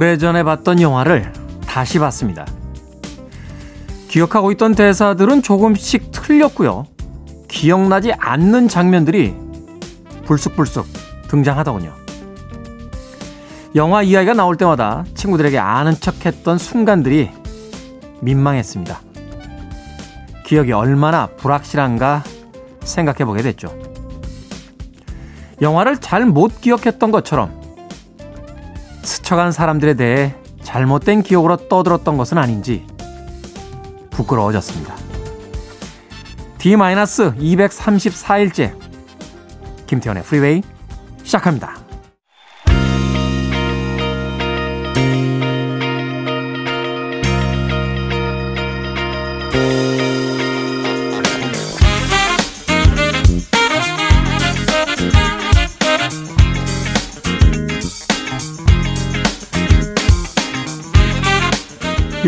오래전에 봤던 영화를 다시 봤습니다. 기억하고 있던 대사들은 조금씩 틀렸고요. 기억나지 않는 장면들이 불쑥불쑥 등장하더군요. 영화 이야기가 나올 때마다 친구들에게 아는 척 했던 순간들이 민망했습니다. 기억이 얼마나 불확실한가 생각해 보게 됐죠. 영화를 잘 못 기억했던 것처럼 스쳐간 사람들에 대해 잘못된 기억으로 떠들었던 것은 아닌지 부끄러워졌습니다. D-234일째 김태현의 프리웨이 시작합니다.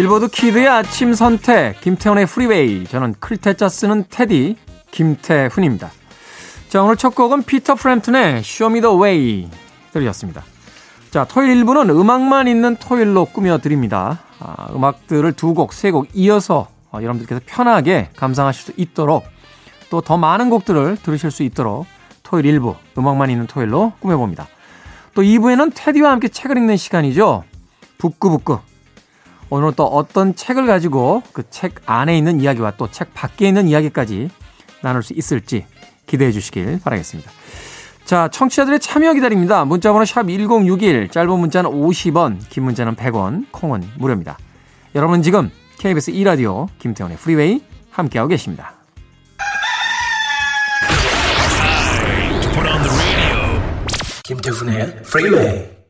빌보드 키드의 아침 선택, 김태훈의 프리웨이. 저는 클 태 자 쓰는 테디, 김태훈입니다. 자, 오늘 첫 곡은 피터 프램튼의 Way 들으셨습니다. 자, 토요일 1부는 음악만 있는 토요일로 꾸며드립니다. 아, 음악들을 두 곡, 세 곡 이어서 어, 여러분들께서 편하게 감상하실 수 있도록 또 더 많은 곡들을 들으실 수 있도록 토요일 1부, 음악만 있는 토요일로 꾸며봅니다. 또 2부에는 테디와 함께 책을 읽는 시간이죠. 북구북구 오늘 또 어떤 책을 가지고 그 책 안에 있는 이야기와 또 책 밖에 있는 이야기까지 나눌 수 있을지 기대해 주시길 바라겠습니다. 자, 청취자들의 참여 기다립니다. 문자번호 샵 1061, 짧은 문자는 50원, 긴 문자는 100원, 콩은 무료입니다. 여러분 지금 KBS 2라디오 김태훈의 프리웨이 함께하고 계십니다. 김태훈의 프리웨이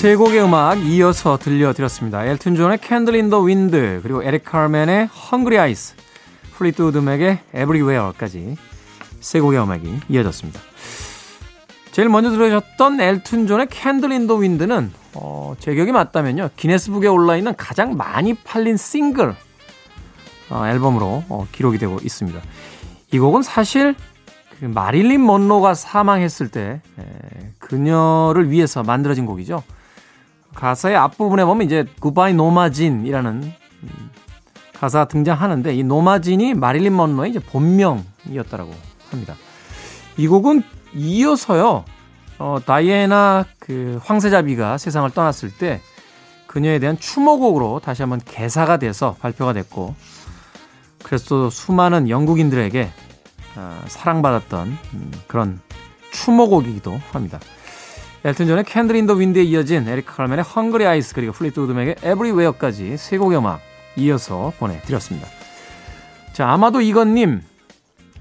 세 곡의 음악 이어서 들려드렸습니다. 엘튼 존의 Candle in the Wind 그리고 에릭 카르멘의 Hungry Eyes 플리트우드 맥의 Everywhere까지 세 곡의 음악이 이어졌습니다. 제일 먼저 들으셨던 엘튼 존의 Candle in the Wind는 어, 제 기억이 맞다면요 기네스북에 올라있는 가장 많이 팔린 싱글 어, 앨범으로 어, 기록이 되고 있습니다. 이 곡은 사실 그 마릴린 먼로가 사망했을 때 에, 그녀를 위해서 만들어진 곡이죠. 가사의 앞부분에 보면 이제 Goodbye Norma Jean이라는 가사 등장하는데 이 노마진이 마릴린 먼로의 이제 본명이었다라고 합니다. 이 곡은 이어서요. 어, 다이애나 그 황세자비가 세상을 떠났을 때 그녀에 대한 추모곡으로 다시 한번 개사가 돼서 발표가 됐고 그래서 또 수많은 영국인들에게 어, 사랑받았던 음, 그런 추모곡이기도 합니다. 엘튼 존의 Candle in the Wind에 이어진 에릭 칼맨의 헝그리 아이스 그리고 플리트우드 맥의 Everywhere까지 세 곡의 음악 이어서 보내드렸습니다. 자 아마도 이건님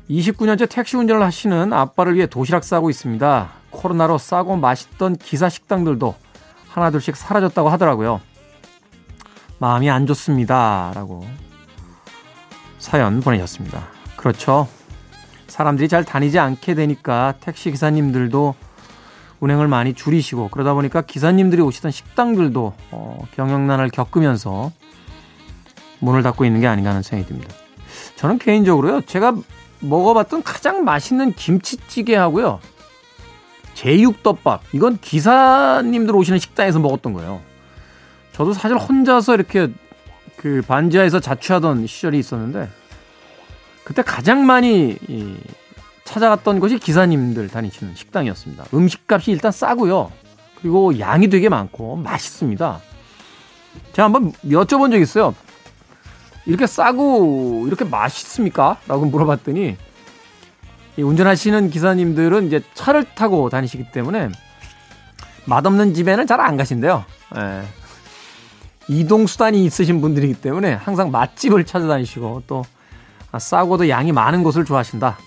29년째 택시 운전을 하시는 아빠를 위해 도시락 싸고 있습니다. 코로나로 싸고 맛있던 기사 식당들도 하나둘씩 사라졌다고 하더라고요. 마음이 안 좋습니다. 라고 사연 보내셨습니다. 그렇죠. 사람들이 잘 다니지 않게 되니까 택시 기사님들도 운행을 많이 줄이시고 그러다 보니까 기사님들이 오시던 식당들도 어, 경영난을 겪으면서 문을 닫고 있는 게 아닌가 하는 생각이 듭니다. 저는 개인적으로요, 제가 먹어봤던 가장 맛있는 김치찌개하고요, 제육덮밥, 이건 기사님들 오시는 식당에서 먹었던 거예요. 저도 사실 혼자서 이렇게 그 반지하에서 자취하던 시절이 있었는데, 그때 가장 많이 찾아갔던 곳이 기사님들 다니시는 식당이었습니다. 음식값이 일단 싸고요. 그리고 양이 되게 많고 맛있습니다. 제가 한번 여쭤본 적 있어요. 이렇게 싸고 이렇게 맛있습니까? 라고 물어봤더니 운전하시는 기사님들은 이제 차를 타고 다니시기 때문에 맛없는 집에는 잘 안 가신대요. 예. 이동 수단이 있으신 분들이기 때문에 항상 맛집을 찾아다니시고 또 싸고도 양이 많은 곳을 좋아하신다.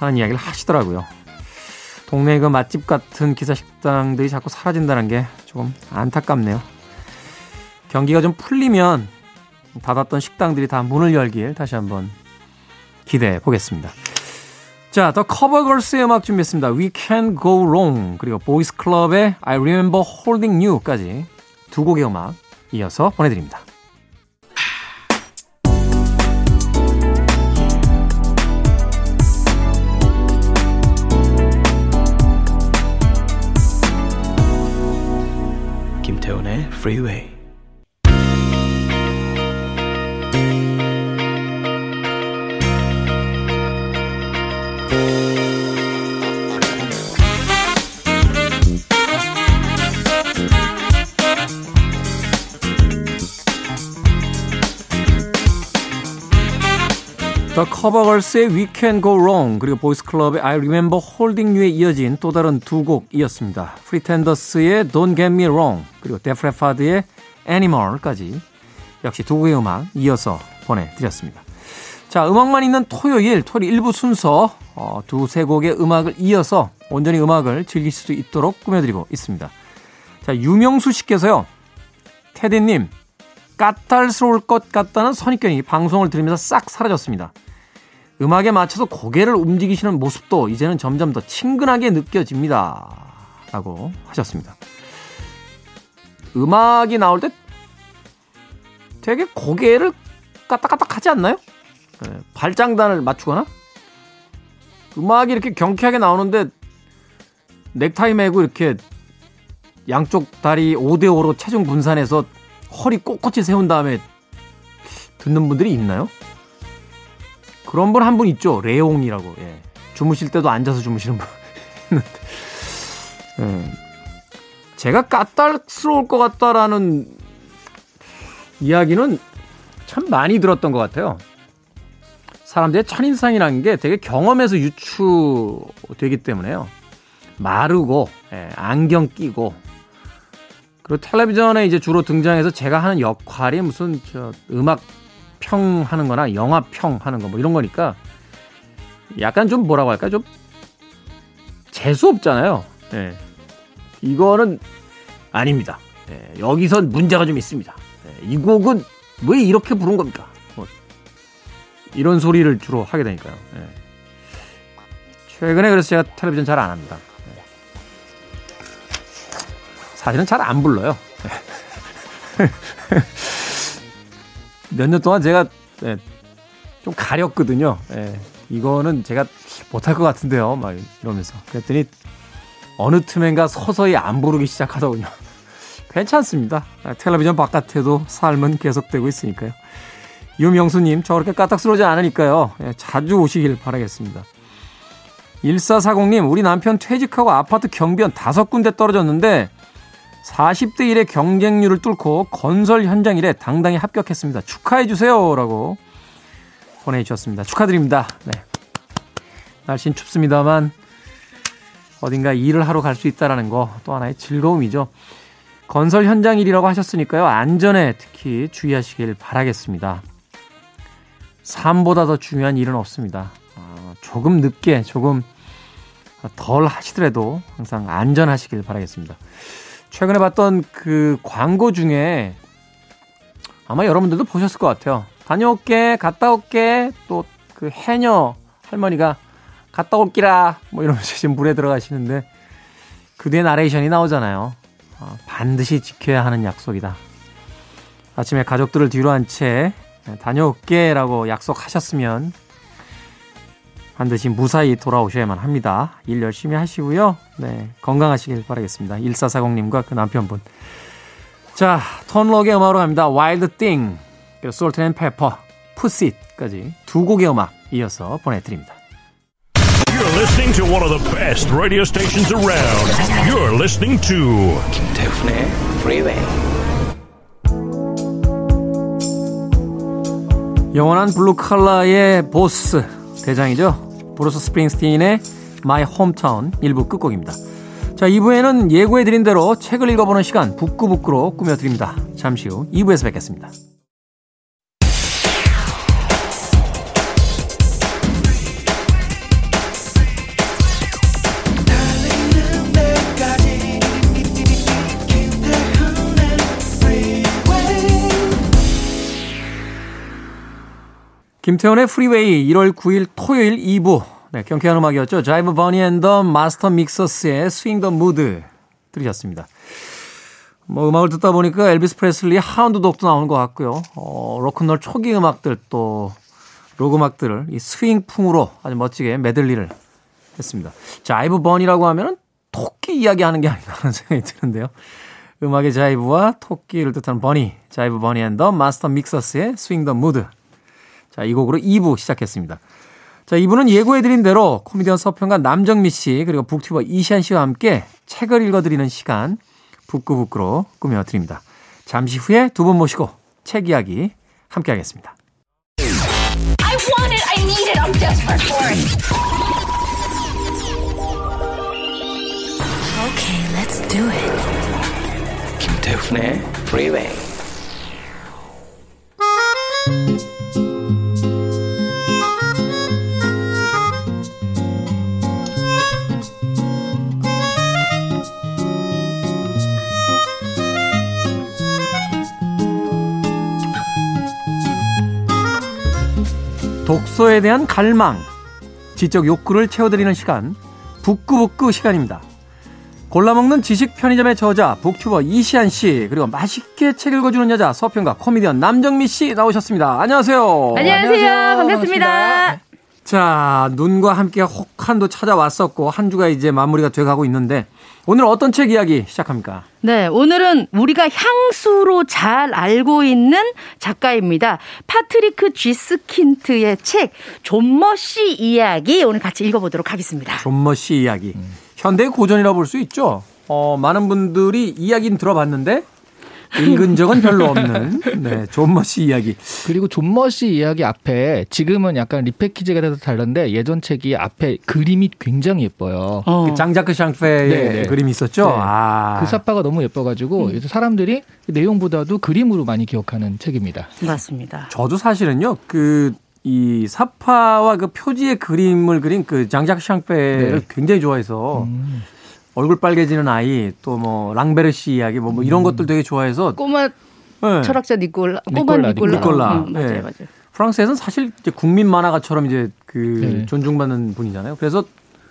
하는 이야기를 하시더라고요. 동네 그 맛집 같은 기사 식당들이 자꾸 사라진다는 게 조금 안타깝네요. 경기가 좀 풀리면 닫았던 식당들이 다 문을 열길 다시 한번 기대해 보겠습니다. 자, 더 커버걸스의 음악 준비했습니다. We Can Go Wrong 그리고 보이스 클럽의 I Remember Holding You까지 두 곡의 음악 이어서 보내드립니다. Freeway 더 커버걸스의 We Can Go Wrong 그리고 보이스클럽의 I Remember Holding You에 이어진 또 다른 두 곡이었습니다. 프리텐더스의 Don't Get Me Wrong 그리고 데프 레파드의 Animal까지 역시 두 곡의 음악 이어서 보내드렸습니다. 자, 음악만 있는 토요일, 토요일 일부 순서 어, 두세 곡의 음악을 이어서 온전히 음악을 즐길 수 있도록 꾸며드리고 있습니다. 자, 유명수 씨께서요. 테디님, 까탈스러울 것 같다는 선입견이 방송을 들으면서 싹 사라졌습니다. 음악에 맞춰서 고개를 움직이시는 모습도 이제는 점점 더 친근하게 느껴집니다. 라고 하셨습니다. 음악이 나올 때 되게 고개를 까딱까딱 하지 않나요? 네, 발장단을 맞추거나? 음악이 이렇게 경쾌하게 나오는데 넥타이 매고 이렇게 양쪽 다리 5대5로 체중 분산해서 허리 꼿꼿이 세운 다음에 듣는 분들이 있나요? 그런 분한분 있죠. 레옹이라고. 예. 주무실 때도 앉아서 주무시는 분 있는데. 예. 제가 까탈스러울 것 같다라는 이야기는 참 많이 들었던 것 같아요. 사람들의 첫인상이라는 게 되게 경험에서 유추되기 때문에요. 마르고, 예, 안경 끼고, 그리고 텔레비전에 이제 주로 등장해서 제가 하는 역할이 무슨 저 음악 평 하는 거나 영화 평 하는 거 뭐 이런 거니까 약간 좀 뭐라고 할까 좀 재수 없잖아요. 예. 이거는 아닙니다. 예. 여기선 문제가 좀 있습니다. 예. 이 곡은 왜 이렇게 부른 겁니까? 뭐 이런 소리를 주로 하게 되니까요. 예. 최근에 그래서 제가 텔레비전 잘 안 합니다. 사실은 잘 안 불러요. 몇 년 동안 제가 네, 좀 가렸거든요. 네, 이거는 제가 못할 것 같은데요. 막 이러면서. 그랬더니 어느 틈엔가 서서히 안 부르기 시작하더군요. 괜찮습니다. 텔레비전 바깥에도 삶은 계속되고 있으니까요. 유명수님, 저렇게 까딱스러우지 않으니까요. 네, 자주 오시길 바라겠습니다. 1440님, 우리 남편 퇴직하고 아파트 경비원 다섯 군데 떨어졌는데 40대 1의 경쟁률을 뚫고 건설 현장 일에 당당히 합격했습니다. 축하해 주세요. 라고 보내주셨습니다. 축하드립니다. 네. 날씨는 춥습니다만 어딘가 일을 하러 갈 수 있다는 거 또 하나의 즐거움이죠. 건설 현장 일이라고 하셨으니까요. 안전에 특히 주의하시길 바라겠습니다. 삶보다 더 중요한 일은 없습니다. 어, 조금 늦게, 조금 덜 하시더라도 항상 안전하시길 바라겠습니다. 최근에 봤던 그 광고 중에 아마 여러분들도 보셨을 것 같아요. 다녀올게, 갔다 올게, 또 그 해녀 할머니가 갔다 올기라, 뭐 이러면서 지금 물에 들어가시는데 그 뒤에 나레이션이 나오잖아요. 어, 반드시 지켜야 하는 약속이다. 아침에 가족들을 뒤로 한 채 다녀올게 라고 약속하셨으면 반드시 무사히 돌아오셔야만 합니다. 일 열심히 하시고요. 네, 건강하시길 바라겠습니다. 1440님과 그 남편분. 자, 턴럭의 음악으로 갑니다. Wild Thing, 그리고 Salt and Pepper, Pussit까지 두 곡의 음악 이어서 보내드립니다. You're listening to one of the best radio stations around. You're listening to 김태훈의 Freeway. 영원한 블루칼라의 보스 대장이죠. 브루스 스프링스틴의 My Hometown 1부 끝곡입니다. 자, 2부에는 예고해드린 대로 책을 읽어보는 시간 북구북구로 꾸며드립니다. 잠시 후 2부에서 뵙겠습니다. 김태훈의 프리웨이 1월 9일 토요일 2부 네, 경쾌한 음악이었죠. 자이브 버니 앤 더 마스터 믹서스의 Swing the Mood 들으셨습니다. 뭐 음악을 듣다 보니까 엘비스 프레슬리 Hound Dog도 나오는 것 같고요. 어, 로큰롤 초기 음악들 또 록 음악들을 이 스윙풍으로 아주 멋지게 메들리를 했습니다. 자이브 버니라고 하면은 토끼 이야기하는 게 아닌가 하는 생각이 드는데요. 음악의 자이브와 토끼를 뜻하는 bunny, 자이브 버니 앤 더 마스터 믹서스의 Swing the Mood. 자, 이 곡으로 2부 시작했습니다. 자, 이분은 예고해드린 대로 코미디언 서평가 남정미 씨 그리고 북튜버 이시안 씨와 함께 책을 읽어드리는 시간 북구북구로 꾸며드립니다. 잠시 후에 두 분 모시고 책 이야기 함께 하겠습니다. I want it, I need it, I'm desperate for it. Okay, let's do it. 김태훈의 Freeway. 독서에 대한 갈망, 지적 욕구를 채워드리는 시간, 북구북구 시간입니다. 골라먹는 지식 편의점의 저자, 북튜버 이시한 씨, 그리고 맛있게 책 읽어주는 여자, 서평가 코미디언 남정미 씨 나오셨습니다. 안녕하세요. 안녕하세요. 안녕하세요. 반갑습니다. 반갑습니다. 자, 눈과 함께 혹한도 찾아왔었고, 한 주가 이제 마무리가 돼가고 있는데, 오늘 어떤 책 이야기 시작합니까? 네, 오늘은 우리가 향수로 잘 알고 있는 작가입니다. 파트리크 쥐스킨트의 책 좀머 씨 이야기 오늘 같이 읽어보도록 하겠습니다. 존머시 이야기. 음. 현대 고전이라 볼 수 있죠. 어, 많은 분들이 이야기는 들어봤는데 읽은 적은 별로 없는 네, 존머시 이야기. 그리고 존머시 이야기 앞에 지금은 약간 리패키지가 돼서 달랐는데 예전 책이 앞에 그림이 굉장히 예뻐요. 어. 그 장자크 샹페의 네, 네. 그림이 있었죠. 네. 아. 그 사파가 너무 예뻐가지고 음. 사람들이 내용보다도 그림으로 많이 기억하는 책입니다. 맞습니다. 저도 사실은요 그. 이 사파와 그 표지의 그림을 그린 그 장작 샹페를 네. 굉장히 좋아해서 음. 얼굴 빨개지는 아이 또 뭐 랑베르시 이야기 뭐, 뭐 이런 음. 것들 되게 좋아해서 꼬마 네. 철학자 니콜라 꼬마 니콜라, 니콜라. 니콜라. 음, 맞아요, 네. 맞아요. 프랑스에서는 사실 이제 국민 만화가처럼 이제 그 네. 존중받는 분이잖아요. 그래서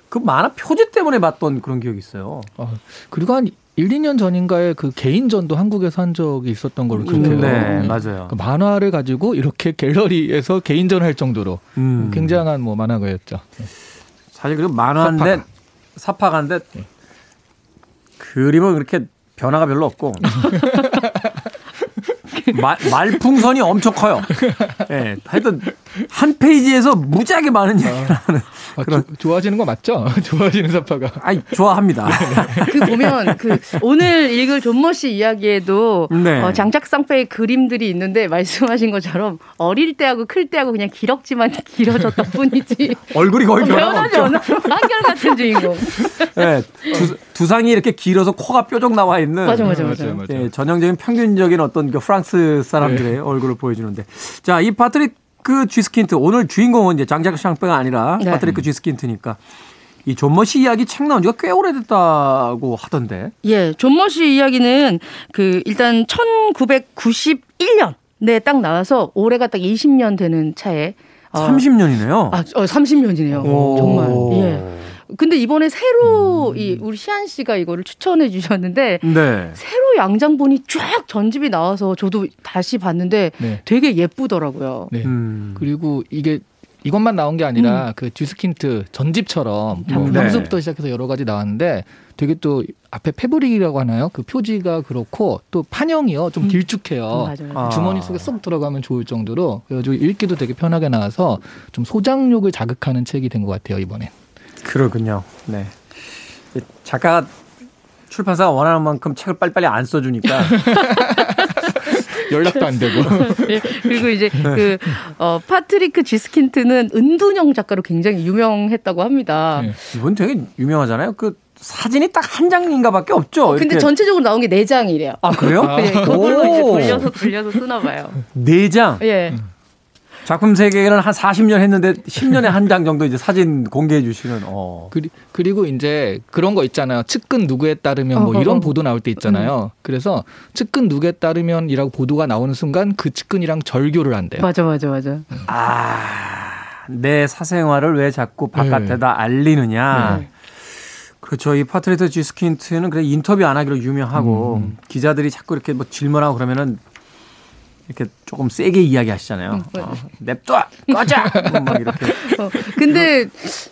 그 만화 표지 때문에 봤던 그런 기억이 있어요. 어, 그리고 한 1, 2년 전인가에 그 개인전도 한국에서 한 적이 있었던 걸로 기억해요. 음, 네, 맞아요. 그 만화를 가지고 이렇게 갤러리에서 개인전 할 정도로 음. 굉장한 뭐 만화가였죠. 사실 그리고 만화인데 사파가인데 네. 그림은 그렇게 변화가 별로 없고 말, 말풍선이 엄청 커요. 예. 네, 하여튼 한 페이지에서 무지하게 많은 얘기를 하는 아, 그런 조, 좋아지는 거 맞죠? 좋아지는 사파가. 아니 좋아합니다. 그 보면 그 오늘 읽을 존머 씨 이야기에도 네. 어, 장작 쌍패의 그림들이 있는데 말씀하신 것처럼 어릴 때하고 클 때하고 그냥 기럭지만 길어졌던 뿐이지. 얼굴이 거의 변하지 않아. 한결 같은 주인공. 네, 두, 두상이 이렇게 길어서 코가 뾰족 나와 있는. 맞아 맞아 맞아. 맞아, 맞아. 네, 전형적인 평균적인 어떤 그 프랑스 사람들의 네. 얼굴을 보여주는데 자이 파트릭 파트리크 쥐스킨트 오늘 주인공은 이제 장 자크 상페가 아니라 네. 파트리크 쥐스킨트니까 이 좀머 씨 이야기 책 나온 지가 꽤 오래됐다고 하던데. 예, 좀머 씨 이야기는 그 일단 1991년 네, 딱 나와서 올해가 딱 20년 되는 차에 어, 30년이네요. 아, 어, 30년이네요. 정말. 예. 근데 이번에 새로 음. 이 우리 시안 씨가 이거를 추천해 주셨는데 네. 새로 양장본이 쫙 전집이 나와서 저도 다시 봤는데 네. 되게 예쁘더라고요. 네. 음. 그리고 이게 이것만 나온 게 아니라 음. 그 듀스킨트 전집처럼 뭐 향수부터 네. 시작해서 여러 가지 나왔는데 되게 또 앞에 패브릭이라고 하나요? 그 표지가 그렇고 또 판형이요 좀 음. 길쭉해요. 음, 맞아요. 주머니 속에 쏙 들어가면 좋을 정도로 그래가지고 읽기도 되게 편하게 나와서 좀 소장욕을 자극하는 책이 된 것 같아요 이번엔. 그렇군요. 네. 작가가 출판사가 원하는 만큼 책을 빨리빨리 안 써주니까. 연락도 안 되고. 네, 그리고 이제 네. 그, 어, 파트리크 지스킨트는 은둔형 작가로 굉장히 유명했다고 합니다. 네. 이분 되게 유명하잖아요. 그 사진이 딱 한 장인가 밖에 없죠. 근데 전체적으로 나온 게 네 장이래요. 아, 그래요? 네, 그걸로 이제 돌려서 돌려서 쓰나 봐요. 네 장? 예. 음. 작품 세계는 한 40년 했는데 10년에 한 장 정도 이제 사진 공개해 주시는. 어. 그리, 그리고 이제 그런 거 있잖아요. 측근 누구에 따르면 뭐 어, 어, 이런 어, 보도 나올 때 있잖아요. 음. 그래서 측근 누구에 따르면이라고 보도가 나오는 순간 그 측근이랑 절교를 한대요. 맞아, 맞아, 맞아. 아. 내 사생활을 왜 자꾸 바깥에다 네. 알리느냐. 네. 그렇죠. 이 파트리터 지스킨트는 그래 인터뷰 안 하기로 유명하고 음. 기자들이 자꾸 이렇게 뭐 질문하고 그러면은 이렇게 조금 세게 이야기하시잖아요. 응, 어, 냅둬, 꺼져. 막 이렇게. 어, 근데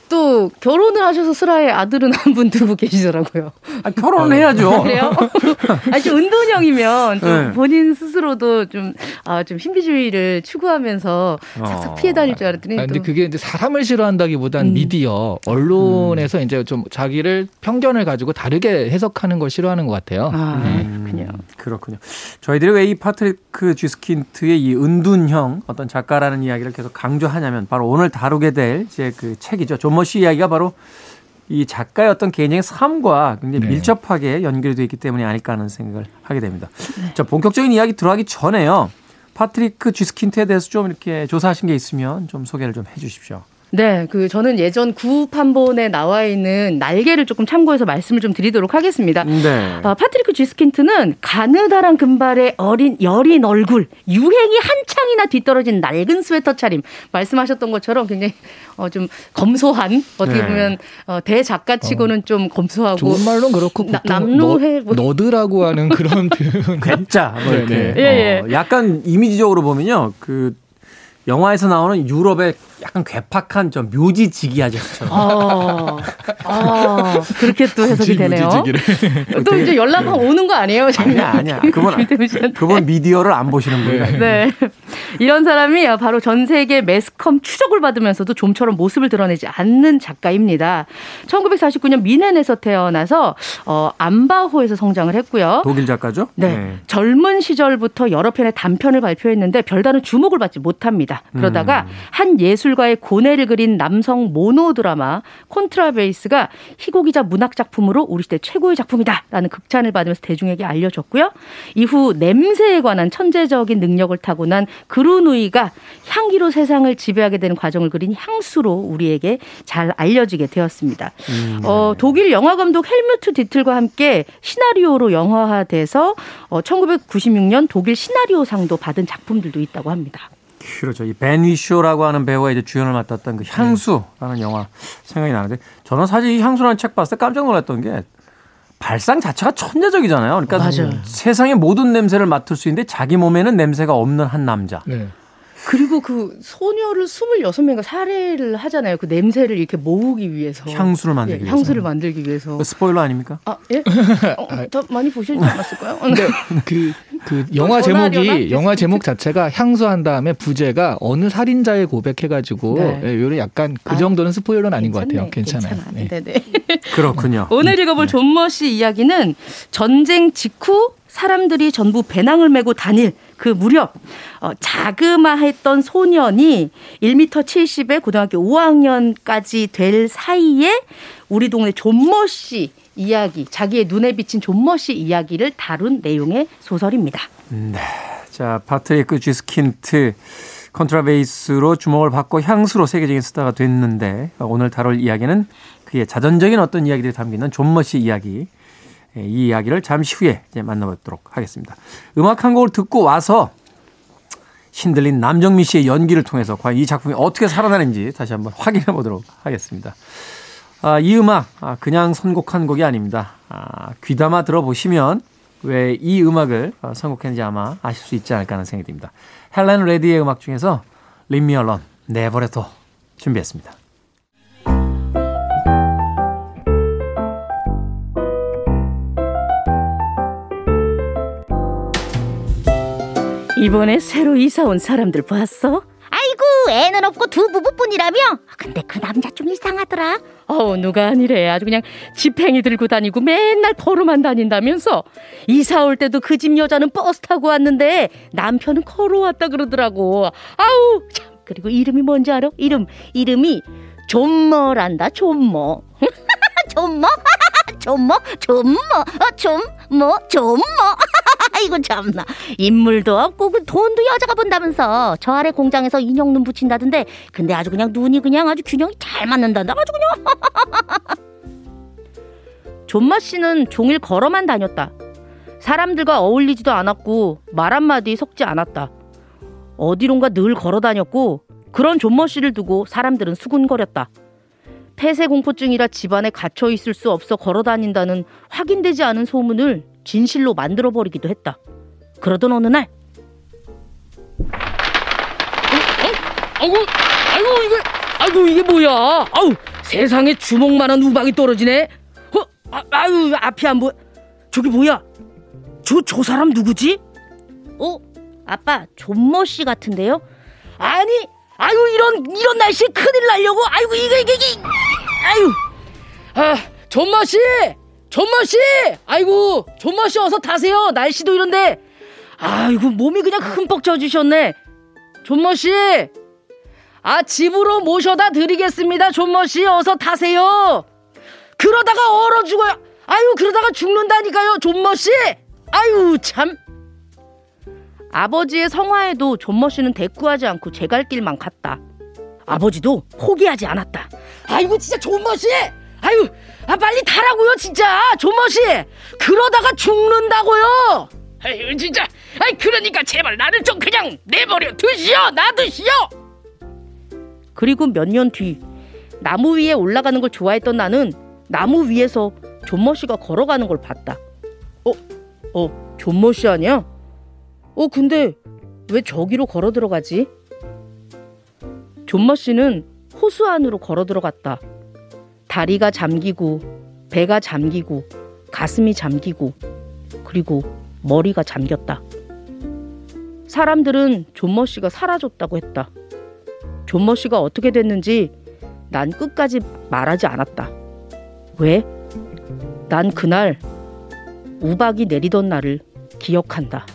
또 결혼을 하셔서 슬라의 아들은 한 분 두고 계시더라고요. 아, 결혼을 해야죠. 그래요? 아니 은둔형이면 좀 네. 본인 스스로도 좀 아, 좀 신비주의를 추구하면서 싹싹 피해 다닐 줄 알았더니. 아, 근데 그게 이제 사람을 싫어한다기보단 음. 미디어 언론에서 음. 이제 좀 자기를 편견을 가지고 다르게 해석하는 걸 싫어하는 것 같아요. 아, 네. 그렇군요. 음, 그렇군요. 저희들이 왜 이 파트리크 쥐스킨트의 이 은둔형 어떤 작가라는 이야기를 계속 강조하냐면 바로 오늘 다루게 될 이제 그 책이죠. 좀머 씨 이야기가 바로 이 작가의 어떤 개인의 삶과 굉장히 네. 밀접하게 연결이 되어 있기 때문이 아닐까 하는 생각을 하게 됩니다. 네. 자, 본격적인 이야기 들어가기 전에요. 파트리크 쥐스킨트에 대해서 좀 이렇게 조사하신 게 있으면 좀 소개를 좀 해 주십시오. 네, 그 저는 예전 구판본에 나와 있는 날개를 조금 참고해서 말씀을 좀 드리도록 하겠습니다. 네. 어, 파트리크 쥐스킨트는 가느다란 금발의 어린 여린 얼굴, 유행이 한참이나 뒤떨어진 낡은 스웨터 차림 말씀하셨던 것처럼 굉장히 어, 좀 검소한 어떻게 네. 보면 어, 대작가치고는 어. 좀 검소하고 좋은 말로 그렇고 나, 남루해 너, nerd라고 하는 그런 표현 괴짜 뭐 이렇게 네. 예, 예. 어, 약간 이미지적으로 보면요 그 영화에서 나오는 유럽의 약간 괴팍한 좀 묘지지기 아저씨처럼. 아, 아, 그렇게 또 해석이 되네요. 또 이제 연락만 오는 거 아니에요? 아니야, 아니야. 그분, 그분 미디어를 안 보시는 분이에요. 네. 네. 이런 사람이 바로 전 세계 매스컴 추적을 받으면서도 좀처럼 모습을 드러내지 않는 작가입니다. 1949년 미넨에서 태어나서 어, 암바호에서 성장을 했고요. 독일 작가죠? 네. 네. 젊은 시절부터 여러 편의 단편을 발표했는데 별다른 주목을 받지 못합니다. 그러다가 음. 한 예술가의 고뇌를 그린 남성 모노 드라마 콘트라베이스가 희곡이자 문학 작품으로 우리 시대 최고의 작품이다라는 극찬을 받으면서 대중에게 알려졌고요. 이후 냄새에 관한 천재적인 능력을 타고난 그루누이가 향기로 세상을 지배하게 되는 과정을 그린 향수로 우리에게 잘 알려지게 되었습니다. 음, 네. 어, 독일 영화 감독 헬뮤트 디틀과 함께 시나리오로 영화화돼서 어, 1996년 독일 시나리오상도 받은 작품들도 있다고 합니다. 그렇죠. 이 벤 위쇼라고 하는 배우가 이제 주연을 맡았던 그 향수라는 네. 영화 생각이 나는데 저는 사실 이 향수라는 책 봤을 때 깜짝 놀랐던 게 발상 자체가 천재적이잖아요. 그러니까 맞아요. 세상의 모든 냄새를 맡을 수 있는데 자기 몸에는 냄새가 없는 한 남자. 네. 그리고 그 소녀를 26명가 살해를 하잖아요. 그 냄새를 이렇게 모으기 위해서. 향수를 만들기 예, 위해서. 향수를 만들기 위해서. 그 스포일러 아닙니까? 아, 예? 어, 더 많이 보시지 않았을까요? 근데 그, 그 영화 제목이, 영화 제목 자체가 향수한 다음에 부제가 어느 살인자의 고백해가지고, 네. 예, 요런 약간 그 아, 정도는 스포일러는 아닌 것 같아요. 괜찮아요. 네. 네네. 그렇군요. 오늘 읽어볼 네. 존머 씨 이야기는 전쟁 직후 사람들이 전부 배낭을 메고 다닐 그 무렵 어, 자그마했던 소년이 1m 70에 고등학교 5학년까지 될 사이에 우리 동네 존머 씨 이야기, 자기의 눈에 비친 좀머 씨 이야기를 다룬 내용의 소설입니다. 네. 자, 파트리크 쥐스킨트 콘트라베이스로 주목을 받고 향수로 세계적인 스타가 됐는데 오늘 다룰 이야기는 그의 자전적인 어떤 이야기들이 담기는 좀머 씨 이야기 예, 이 이야기를 잠시 후에 이제 만나보도록 하겠습니다. 음악 한 곡을 듣고 와서 신들린 남정미 씨의 연기를 통해서 과연 이 작품이 어떻게 살아나는지 다시 한번 확인해 보도록 하겠습니다. 아, 이 음악 아, 그냥 선곡한 곡이 아닙니다. 아, 귀담아 들어보시면 왜 이 음악을 어, 선곡했는지 아마 아실 수 있지 않을까 하는 생각이 듭니다. 헬렌 레디의 음악 중에서 림미얼런 내버려둬 준비했습니다. 이번에 새로 이사 온 사람들 봤어? 애는 없고 두 부부뿐이라며? 근데 그 남자 좀 이상하더라. 어 누가 아니래 아주 그냥 지팽이 들고 다니고 맨날 걸어만 다닌다면서 이사 올 때도 그 집 여자는 버스 타고 왔는데 남편은 걸어왔다 그러더라고. 아우 참 그리고 이름이 뭔지 알아? 이름 이름이 좀머란다 좀머. 좀머? 좀머? 좀머? 어, 좀머? 좀머? 아이고 참나 인물도 없고 그 돈도 여자가 본다면서 저 아래 공장에서 인형 눈 붙인다던데 근데 아주 그냥 눈이 그냥 아주 균형이 잘 맞는단다 아주 그냥 존마 씨는 종일 걸어만 다녔다 사람들과 어울리지도 않았고 말 한마디 섞지 않았다 어디론가 늘 걸어 다녔고 그런 존머 씨를 두고 사람들은 수군거렸다. 폐쇄 공포증이라 집안에 갇혀 있을 수 없어 걸어 다닌다는 확인되지 않은 소문을 진실로 만들어 버리기도 했다. 그러던 어느 날 아이고, 아이고 이게, 아이고 이게 뭐야? 아우 세상에 주먹만한 우박이 떨어지네. 어, 아, 아유 앞이 안 보여. 저기 뭐야? 저저 사람 누구지? 어? 아빠 존머 씨 같은데요? 아니, 아유 이런 이런 날씨에 큰일 날려고. 아이고 이게 이게 이게. 아유, 아 존머 씨, 좀머 씨. 아이고 좀머 씨 어서 타세요. 날씨도 이런데. 아이고 몸이 그냥 흠뻑 젖으셨네. 좀머 씨. 아 집으로 모셔다 드리겠습니다. 좀머 씨 어서 타세요. 그러다가 얼어 죽어요. 아유 그러다가 죽는다니까요. 좀머 씨. 아유 참. 아버지의 성화에도 좀머 씨는 대꾸하지 않고 제 갈 길만 갔다. 아버지도 포기하지 않았다. 아이고 진짜 좀머 씨. 아유 아 빨리 타라고요 진짜 좀머 씨. 그러다가 죽는다고요. 아유 진짜. 아이 그러니까 제발 나를 좀 그냥 내버려 두시오 놔두시오. 그리고 몇 년 뒤 나무 위에 올라가는 걸 좋아했던 나는 나무 위에서 좀머 씨가 걸어가는 걸 봤다. 어, 어, 좀머 씨 아니야? 어, 근데 왜 저기로 걸어 들어가지? 존머 씨는 호수 안으로 걸어 들어갔다. 다리가 잠기고, 배가 잠기고, 가슴이 잠기고, 그리고 머리가 잠겼다. 사람들은 존머 씨가 사라졌다고 했다. 존머 씨가 어떻게 됐는지 난 끝까지 말하지 않았다. 왜? 난 그날 우박이 내리던 날을 기억한다.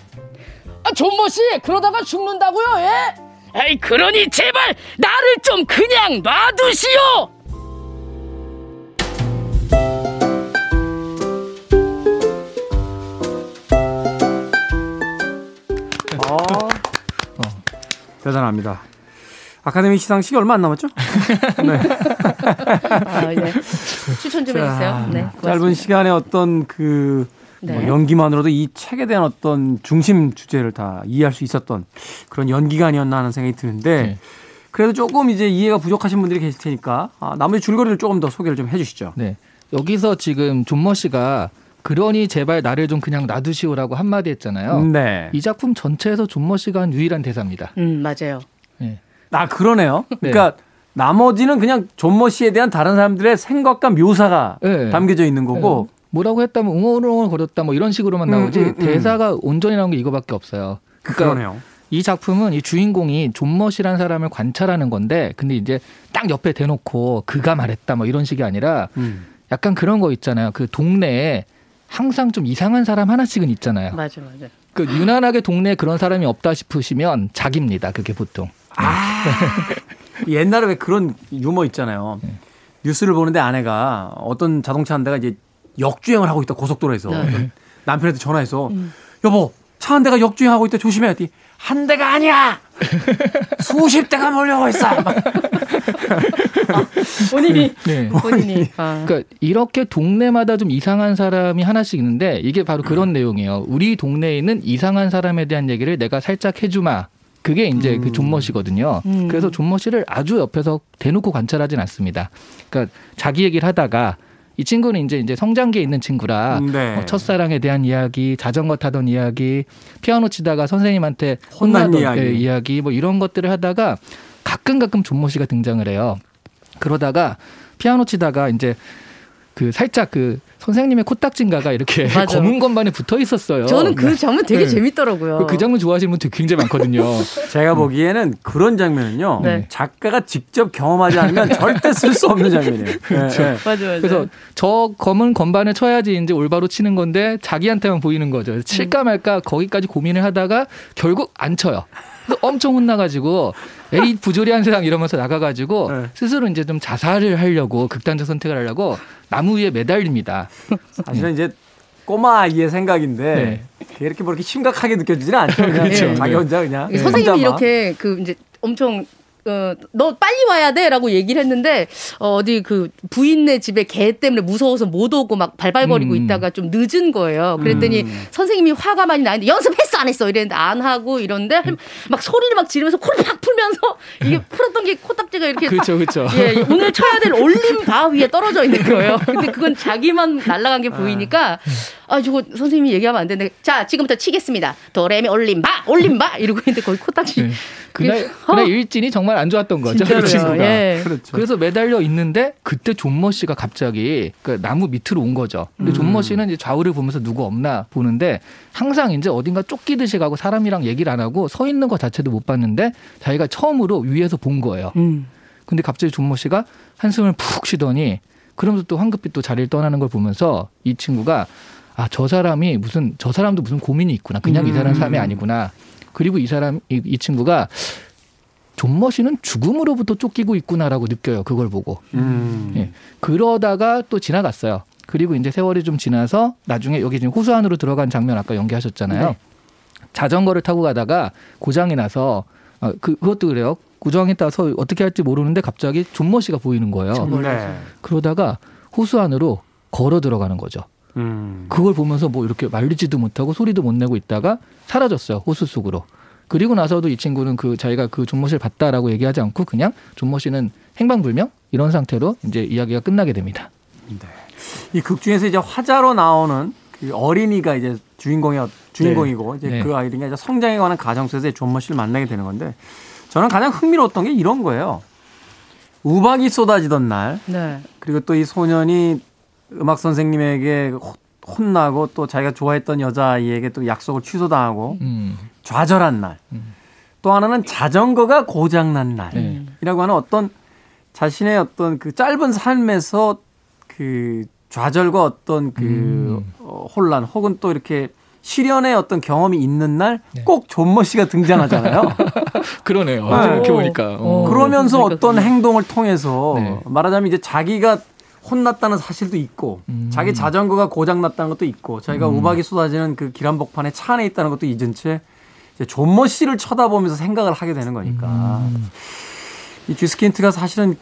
아 존머 씨 그러다가 죽는다고요? 예? 아이 그러니 제발 나를 좀 그냥 놔두시오. 어. 대단합니다. 아카데미 시상식이 얼마 안 남았죠? 네. 아, 예. 추천 좀 해주세요. 네, 짧은 시간에 어떤 그 네. 뭐 연기만으로도 이 책에 대한 어떤 중심 주제를 다 이해할 수 있었던 그런 연기가 아니었나 하는 생각이 드는데 네. 그래도 조금 이제 이해가 부족하신 분들이 계실 테니까 아, 나머지 줄거리를 조금 더 소개를 좀 해주시죠. 네. 여기서 지금 좀머 씨가 그러니 제발 나를 좀 그냥 놔두시오라고 한마디 했잖아요. 네. 이 작품 전체에서 좀머 씨가 한 유일한 대사입니다. 음, 맞아요. 네. 아, 그러네요. 네. 그러니까 나머지는 그냥 좀머 씨에 대한 다른 사람들의 생각과 묘사가 네. 담겨져 있는 거고 네. 뭐라고 했다면 웅얼웅얼 거렸다 뭐 이런 식으로만 음, 나오지 음, 음, 음. 대사가 온전히 나온 게 이거밖에 없어요. 그러니까 그러네요. 이 작품은 이 주인공이 존머시라는 사람을 관찰하는 건데 근데 이제 딱 옆에 대놓고 그가 말했다 뭐 이런 식이 아니라 음. 약간 그런 거 있잖아요. 그 동네에 항상 좀 이상한 사람 하나씩은 있잖아요. 맞아, 맞아. 그 유난하게 동네에 그런 사람이 없다 싶으시면 자기입니다. 그게 보통. 아, 옛날에 왜 그런 유머 있잖아요. 네. 뉴스를 보는데 아내가 어떤 자동차 한 대가 이제 역주행을 하고 있다 고속도로에서 네. 남편한테 전화해서 음. 여보 차 한 대가 역주행하고 있다 조심해야 돼. 한 대가 아니야. 수십 대가 몰려오고 있어. 아, 본인이 네. 본인이. 아. 그러니까 이렇게 동네마다 좀 이상한 사람이 하나씩 있는데 이게 바로 그런 음. 내용이에요. 우리 동네에 있는 이상한 사람에 대한 얘기를 내가 살짝 해주마. 그게 이제 그 음. 그 존머시거든요. 음. 그래서 존머시를 아주 옆에서 대놓고 관찰하진 않습니다. 그러니까 자기 얘기를 하다가 이 친구는 이제 이제 성장기에 있는 친구라 네. 뭐 첫사랑에 대한 이야기, 자전거 타던 이야기, 피아노 치다가 선생님한테 혼나던 이야기. 예, 이야기 뭐 이런 것들을 하다가 가끔 가끔 존모 씨가 등장을 해요. 그러다가 피아노 치다가 이제 그 살짝 그 선생님의 코딱지인가가 이렇게 검은 건반에 붙어 있었어요. 저는 그 네. 장면 되게 네. 재밌더라고요. 그, 그 장면 좋아하시는 분들 굉장히 많거든요. 제가 보기에는 그런 장면은요. 네. 작가가 직접 경험하지 않으면 절대 쓸 수 없는 장면이에요. 네. 그렇죠. 네. 맞아, 맞아. 그래서 저 검은 건반을 쳐야지 이제 올바로 치는 건데 자기한테만 보이는 거죠. 칠까 말까 거기까지 고민을 하다가 결국 안 쳐요. 엄청 혼나가지고 에이 부조리한 세상 이러면서 나가가지고 네. 스스로 이제 좀 자살을 하려고 극단적 선택을 하려고 나무 위에 매달립니다. 사실은 이제 꼬마 아이의 생각인데 네. 이렇게 뭐 이렇게 심각하게 느껴지지는 않죠. 그냥 그렇죠. 자기 혼자 그냥 선생님이 혼자만. 이렇게 그 이제 엄청 어, 너 빨리 와야 돼 라고 얘기를 했는데, 어, 어디 그 부인네 집에 개 때문에 무서워서 못 오고 막 발발거리고 음. 있다가 좀 늦은 거예요. 그랬더니 음. 선생님이 화가 많이 나는데 연습했어 안 했어 이랬는데 안 하고 이런데 막 소리를 막 지르면서 코를 팍 풀면서 이게 풀었던 게 코딱지가 이렇게. 그렇죠, 그렇죠. 예, 오늘 쳐야 될 올림 바 위에 떨어져 있는 거예요. 근데 그건 자기만 날아간 게 보이니까 아, 저거 선생님이 얘기하면 안 되는데. 자, 지금부터 치겠습니다. 도레미 올림바, 올림바! 이러고 있는데 거의 코딱지. 네. 그날, 그날 일진이 정말 안 좋았던 거죠. 그 친구가. 예. 그렇죠. 그래서 매달려 있는데 그때 좀머 씨가 갑자기 그 나무 밑으로 온 거죠. 근데 음. 좀머 씨는 이제 좌우를 보면서 누구 없나 보는데 항상 이제 어딘가 쫓기듯이 가고 사람이랑 얘기를 안 하고 서 있는 것 자체도 못 봤는데 자기가 처음으로 위에서 본 거예요. 음. 근데 갑자기 좀머 씨가 한숨을 푹 쉬더니 그러면서 또 황급히 또 자리를 떠나는 걸 보면서 이 친구가 아, 저 사람이 무슨, 저 사람도 무슨 고민이 있구나. 그냥 음. 이 사람 사람이 아니구나. 그리고 이 사람, 이, 이 친구가 존머신은 죽음으로부터 쫓기고 있구나라고 느껴요. 그걸 보고. 음. 예. 그러다가 또 지나갔어요. 그리고 이제 세월이 좀 지나서 나중에 여기 지금 호수 안으로 들어간 장면 아까 연기하셨잖아요. 네. 자전거를 타고 가다가 고장이 나서 아, 그, 그것도 그래요. 고장이 따서 어떻게 할지 모르는데 갑자기 존머 씨가 보이는 거예요. 네. 그러다가 호수 안으로 걸어 들어가는 거죠. 음. 그걸 보면서 뭐 이렇게 말리지도 못하고 소리도 못 내고 있다가 사라졌어요 호수 속으로. 그리고 나서도 이 친구는 그 자기가 그 존모 씨를 봤다라고 얘기하지 않고 그냥 존모 씨는 행방불명 이런 상태로 이제 이야기가 끝나게 됩니다. 네. 이극 중에서 이제 화자로 나오는 그 어린이가 이제 주인공이 주인공이고 네. 이제 네. 그 아이들이 이제 성장에 관한 가정 속에서 존모 씨를 만나게 되는 건데 저는 가장 흥미로웠던 게 이런 거예요. 우박이 쏟아지던 날 네. 그리고 또 이 소년이 음악 선생님에게 혼나고 또 자기가 좋아했던 여자아이에게 또 약속을 취소당하고 음. 좌절한 날. 음. 또 하나는 자전거가 고장난 날이라고 하는 어떤 자신의 어떤 그 짧은 삶에서 그 좌절과 어떤 그 음. 어, 혼란 혹은 또 이렇게 실현의 어떤 경험이 있는 날꼭 네. 존머 씨가 등장하잖아요. 그러네요. 네. 이렇게 보니까. 어. 그러면서 그러니까 어떤 행동을 통해서 네. 말하자면 이제 자기가 혼났다는 사실도 있고 음. 자기 자전거가 고장 났다는 것도 있고 자기가 음. 우박이 쏟아지는 그 기란복판에 차 안에 있다는 것도 잊은 채 이제 존머 씨를 쳐다보면서 생각을 하게 되는 거니까 음. 이 쥐스킨트가 사실은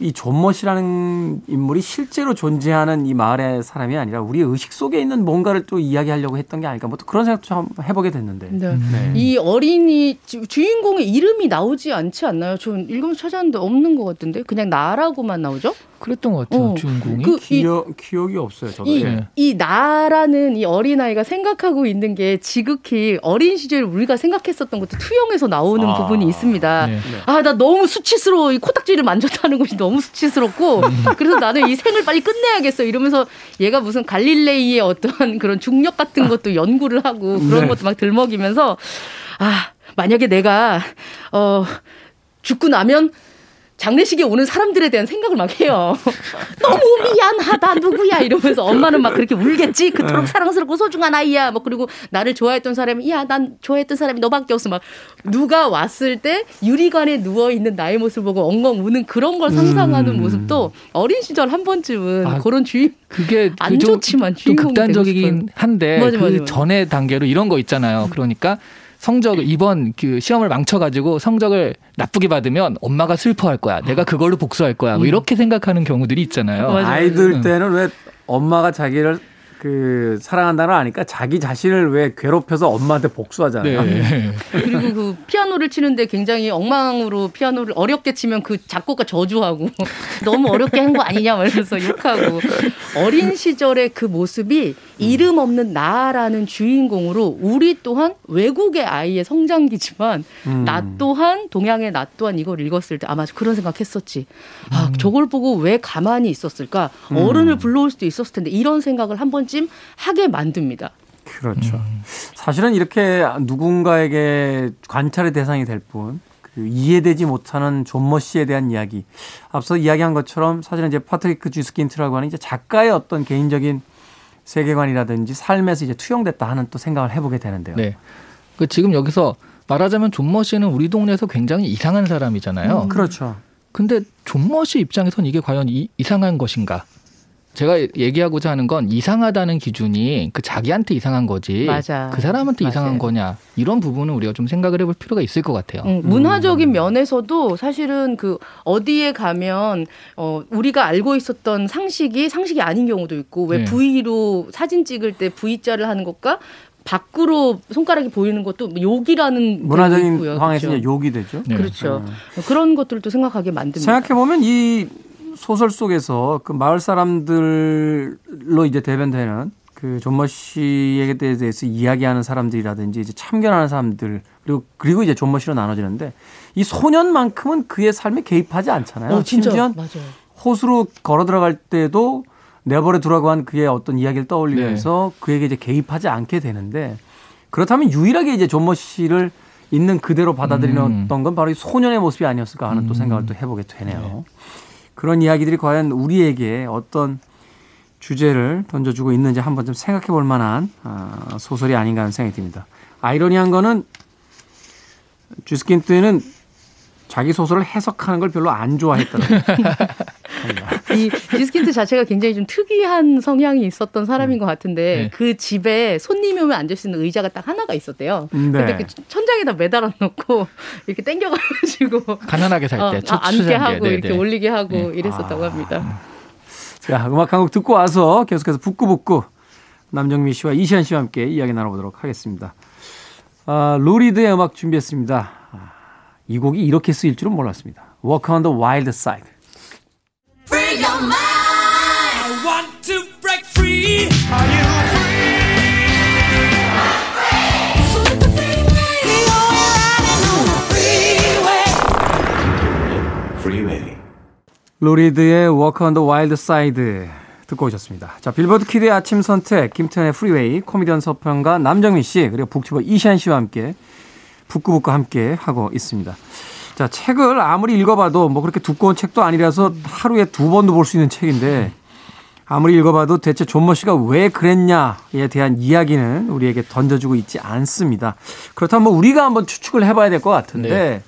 이 존머시라는 인물이 실제로 존재하는 이 마을의 사람이 아니라 우리 의식 속에 있는 뭔가를 또 이야기하려고 했던 게 아닐까 뭐 또 그런 생각도 좀 해보게 됐는데. 네. 네. 이 어린이 주인공의 이름이 나오지 않지 않나요? 전 읽으면서 찾았는데 없는 것 같은데 그냥 나라고만 나오죠? 그랬던 것 같아요. 어. 주인공이 그 기억 기억이 없어요. 저도 이, 네. 이 나라는 이 어린 아이가 생각하고 있는 게 지극히 어린 시절 우리가 생각했었던 것도 투영해서 나오는 아. 부분이 있습니다. 네. 네. 아나 너무 수치스러워 이 코딱지를 만졌다는 것이 너무 수치스럽고 음. 그래서 나는 이 생을 빨리 끝내야겠어 이러면서 얘가 무슨 갈릴레이의 어떤 그런 중력 같은 것도 연구를 하고 그런 네. 것도 막 들먹이면서 아 만약에 내가 어 죽고 나면 장례식에 오는 사람들에 대한 생각을 막 해요. 너무 미안하다 누구야 이러면서 엄마는 막 그렇게 울겠지. 그토록 네. 사랑스럽고 소중한 아이야. 뭐 그리고 나를 좋아했던 사람이 야 난 좋아했던 사람이 너밖에 없어. 막 누가 왔을 때 유리관에 누워 있는 나의 모습을 보고 엉엉 우는 그런 걸 상상하는 음. 모습도 어린 시절 한 번쯤은 아, 그런 주인 그게 안그 좋지만 주인공 극단적이긴 한데 맞아, 그 맞아, 맞아. 전의 단계로 이런 거 있잖아요. 그러니까 성적을 이번 그 시험을 망쳐가지고 성적을 나쁘게 받으면 엄마가 슬퍼할 거야. 내가 그걸로 복수할 거야. 뭐 음. 이렇게 생각하는 경우들이 있잖아요. 아이들 때는 왜 엄마가 자기를 그 사랑한다는 걸 아니까 자기 자신을 왜 괴롭혀서 엄마한테 복수하잖아요. 네. 그리고 그 피아노를 치는데 굉장히 엉망으로 피아노를 어렵게 치면 그 작곡가 저주하고 너무 어렵게 한 거 아니냐 말면서 욕하고 어린 시절의 그 모습이 이름 없는 나라는 주인공으로 우리 또한 외국의 아이의 성장기지만 음. 나 또한 동양의 나 또한 이걸 읽었을 때 아마 그런 생각했었지. 아 음. 저걸 보고 왜 가만히 있었을까? 음. 어른을 불러올 수도 있었을 텐데 이런 생각을 한 번쯤 관심 하게 만듭니다. 그렇죠. 음. 사실은 이렇게 누군가에게 관찰의 대상이 될 뿐, 그 이해되지 못하는 좀머 씨에 대한 이야기. 앞서 이야기한 것처럼 사실은 이제 파트리크 쥐스킨트라고 하는 이제 작가의 어떤 개인적인 세계관이라든지 삶에서 이제 투영됐다 하는 또 생각을 해보게 되는데요. 네. 그 지금 여기서 말하자면 좀머 씨는 우리 동네에서 굉장히 이상한 사람이잖아요. 음, 그렇죠. 근데 좀머 씨 입장에선 이게 과연 이, 이상한 것인가? 제가 얘기하고자 하는 건 이상하다는 기준이 그 자기한테 이상한 거지. 맞아. 그 사람한테 맞아요. 이상한 거냐. 이런 부분은 우리가 좀 생각을 해볼 필요가 있을 것 같아요. 음, 문화적인 음. 면에서도 사실은 그 어디에 가면 어 우리가 알고 있었던 상식이 상식이 아닌 경우도 있고 왜 네. V로 사진 찍을 때 V자를 하는 것과 밖으로 손가락이 보이는 것도 욕이라는 문화적인 상황에서 그렇죠. 욕이 되죠. 네. 그렇죠. 네. 그런 것들도 생각하게 만듭니다. 생각해 보면 이 소설 속에서 그 마을 사람들로 이제 대변되는 그 좀머 씨에 대해서 이야기하는 사람들이라든지 이제 참견하는 사람들 그리고 그리고 이제 좀머 씨로 나눠지는데 이 소년만큼은 그의 삶에 개입하지 않잖아요. 어, 진짜 심지어 맞아요. 호수로 걸어 들어갈 때도 내버려 두라고 한 그의 어떤 이야기를 떠올리면서 네. 그에게 이제 개입하지 않게 되는데 그렇다면 유일하게 이제 좀머 씨를 있는 그대로 받아들이는 음. 건 바로 이 소년의 모습이 아니었을까 하는 음. 또 생각을 또 해보게 되네요. 네. 그런 이야기들이 과연 우리에게 어떤 주제를 던져주고 있는지 한번 좀 생각해 볼 만한 아, 소설이 아닌가 하는 생각이 듭니다. 아이러니한 거는 쥐스킨트는 자기 소설을 해석하는 걸 별로 안 좋아했더라고요. 이 쥐스킨트 자체가 굉장히 좀 특이한 성향이 있었던 사람인 것 같은데 네. 그 집에 손님이 오면 앉을 수 있는 의자가 딱 하나가 있었대요. 네. 근데 그 천장에다 매달아 놓고 이렇게 땡겨가지고 가난하게 살때 어, 아, 앉게 하고 네, 이렇게 네. 올리게 하고 네. 이랬었다고 아. 합니다. 자 음악 한 곡 듣고 와서 계속해서 북구북구 남정미 씨와 이시안 씨와 함께 이야기 나눠보도록 하겠습니다. 아, 로리드의 음악 준비했습니다. 아, 이 곡이 이렇게 쓰일 줄은 몰랐습니다. Walk on the Wild Side. Free? I'm free. the freeway. You're riding on the freeway. Freeway. 루 리드의 Walk on the Wild Side 듣고 오셨습니다. 자, 빌보드 키드의 아침 선택, 김태훈의 프리웨이, 코미디언 서평가 남정미 씨, 그리고 북튜버 이시한 씨와 함께 북구북구 함께 하고 있습니다. 자, 책을 아무리 읽어봐도 뭐 그렇게 두꺼운 책도 아니라서 하루에 두 번도 볼 수 있는 책인데 아무리 읽어봐도 대체 좀머 씨가 왜 그랬냐에 대한 이야기는 우리에게 던져주고 있지 않습니다. 그렇다면 뭐 우리가 한번 추측을 해봐야 될 것 같은데 네.